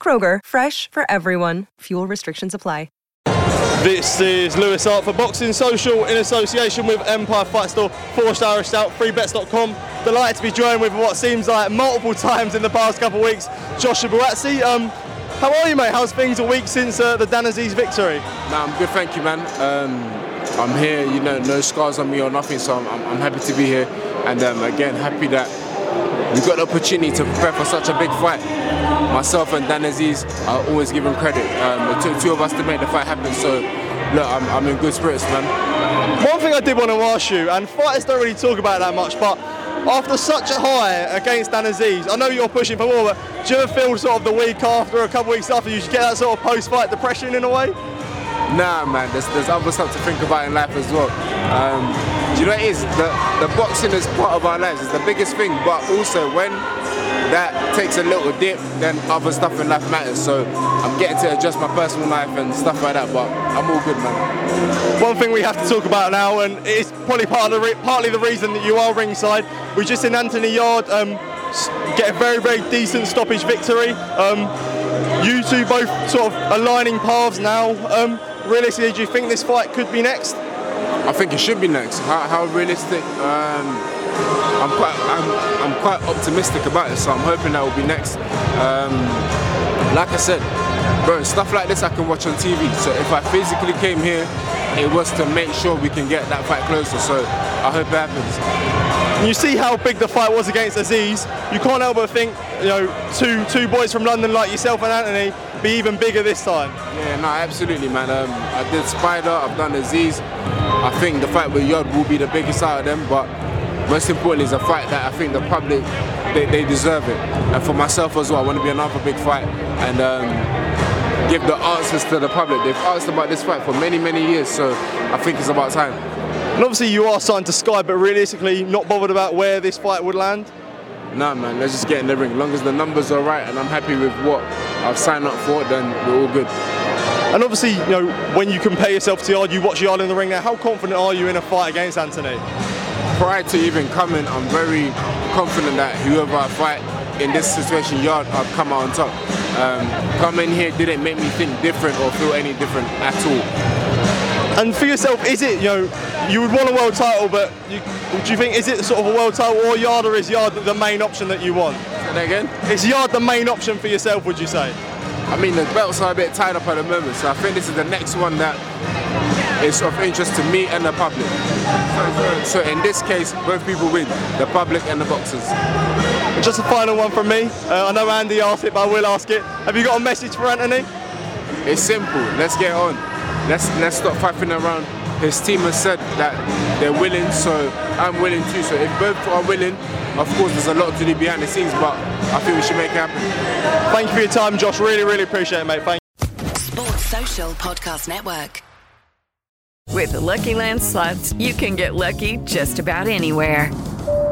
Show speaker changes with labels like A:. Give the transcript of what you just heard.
A: Kroger, fresh for everyone. Fuel restrictions apply.
B: This is Louis Hart for Boxing Social in association with Empire Fight Store, Forced Irish Out, freebets.com. Delighted to be joined with what seems like multiple times in the past couple of weeks, Joshua Buatsi. Um, how are you, mate? How's things a week since uh, the Dan Azeez victory?
C: Nah, I'm good, thank you, man. Um, I'm here, you know, no scars on me or nothing, so I'm, I'm, I'm happy to be here. And um, again, happy that we got the opportunity to prepare for such a big fight. Myself and Dan Azeez are always given credit. Um, it took two of us to make the fight happen, so look, I'm, I'm in good spirits, man.
B: One thing I did want to ask you, and fighters don't really talk about it that much, but after such a high against Dan Azeez, I know you're pushing for more, but do you ever feel sort of the week after, a couple of weeks after, you get that sort of post-fight depression in a way?
C: Nah, man, there's, there's other stuff to think about in life as well. Um, you know it is? The, the boxing is part of our lives, it's the biggest thing, but also when that takes a little dip, then other stuff in life matters. So I'm getting to adjust my personal life and stuff like that, but I'm all good, man.
B: One thing we have to talk about now, and it's probably part of the re- partly the reason that you are ringside. We just in Anthony Yarde um, get a very, very decent stoppage victory. Um, you two both sort of aligning paths now. Um, realistically, do you think this fight could be next?
C: I think it should be next. How, how realistic? Um, I'm quite, I'm, I'm quite optimistic about it, so I'm hoping that will be next. Um, like I said, bro, stuff like this I can watch on TV. So if I physically came here, it was to make sure we can get that fight closer. So I hope it happens.
B: You see how big the fight was against Azeez. You can't help but think, you know, two two boys from London like yourself and Anthony be even bigger this time.
C: Yeah, no, absolutely, man. Um, I did Spider, I've done Azeez. I think the fight with Yarde will be the biggest out of them, but most importantly is a fight that I think the public they, they deserve it. And for myself as well, I want to be another big fight and um, give the answers to the public. They've asked about this fight for many, many years, so I think it's about time.
B: And obviously you are signed to Sky, but realistically not bothered about where this fight would land.
C: Nah, man, let's just get in the ring. As long as the numbers are right and I'm happy with what I've signed up for, then we're all good.
B: And obviously, you know, when you compare yourself to Yarde, you watch Yarde in the ring now. How confident are you in a fight against Anthony?
C: Prior to even coming, I'm very confident that whoever I fight in this situation, Yarde, I'll come out on top. Um, coming here didn't make me think different or feel any different at all.
B: And for yourself, is it, you know, you would want a world title, but you, do you think, is it sort of a world title or Yarde or is Yarde the main option that you want?
C: Say that again?
B: Is Yarde the main option for yourself, would you say?
C: I mean, the belts are a bit tied up at the moment, so I think this is the next one that is of interest to me and the public. So, in this case, both people win, the public and the boxers.
B: Just a final one from me. Uh, I know Andy asked it, but I will ask it. Have you got a message for Anthony?
C: It's simple. Let's get on. Let's let's stop faffing around. His team has said that they're willing, so I'm willing too. So if both are willing, of course there's a lot to do behind the scenes, but I think we should make it happen.
B: Thank you for your time, Josh. Really, really appreciate it, mate. Thank
D: Sports Social Podcast Network.
E: With the Lucky Land slots, you can get lucky just about anywhere.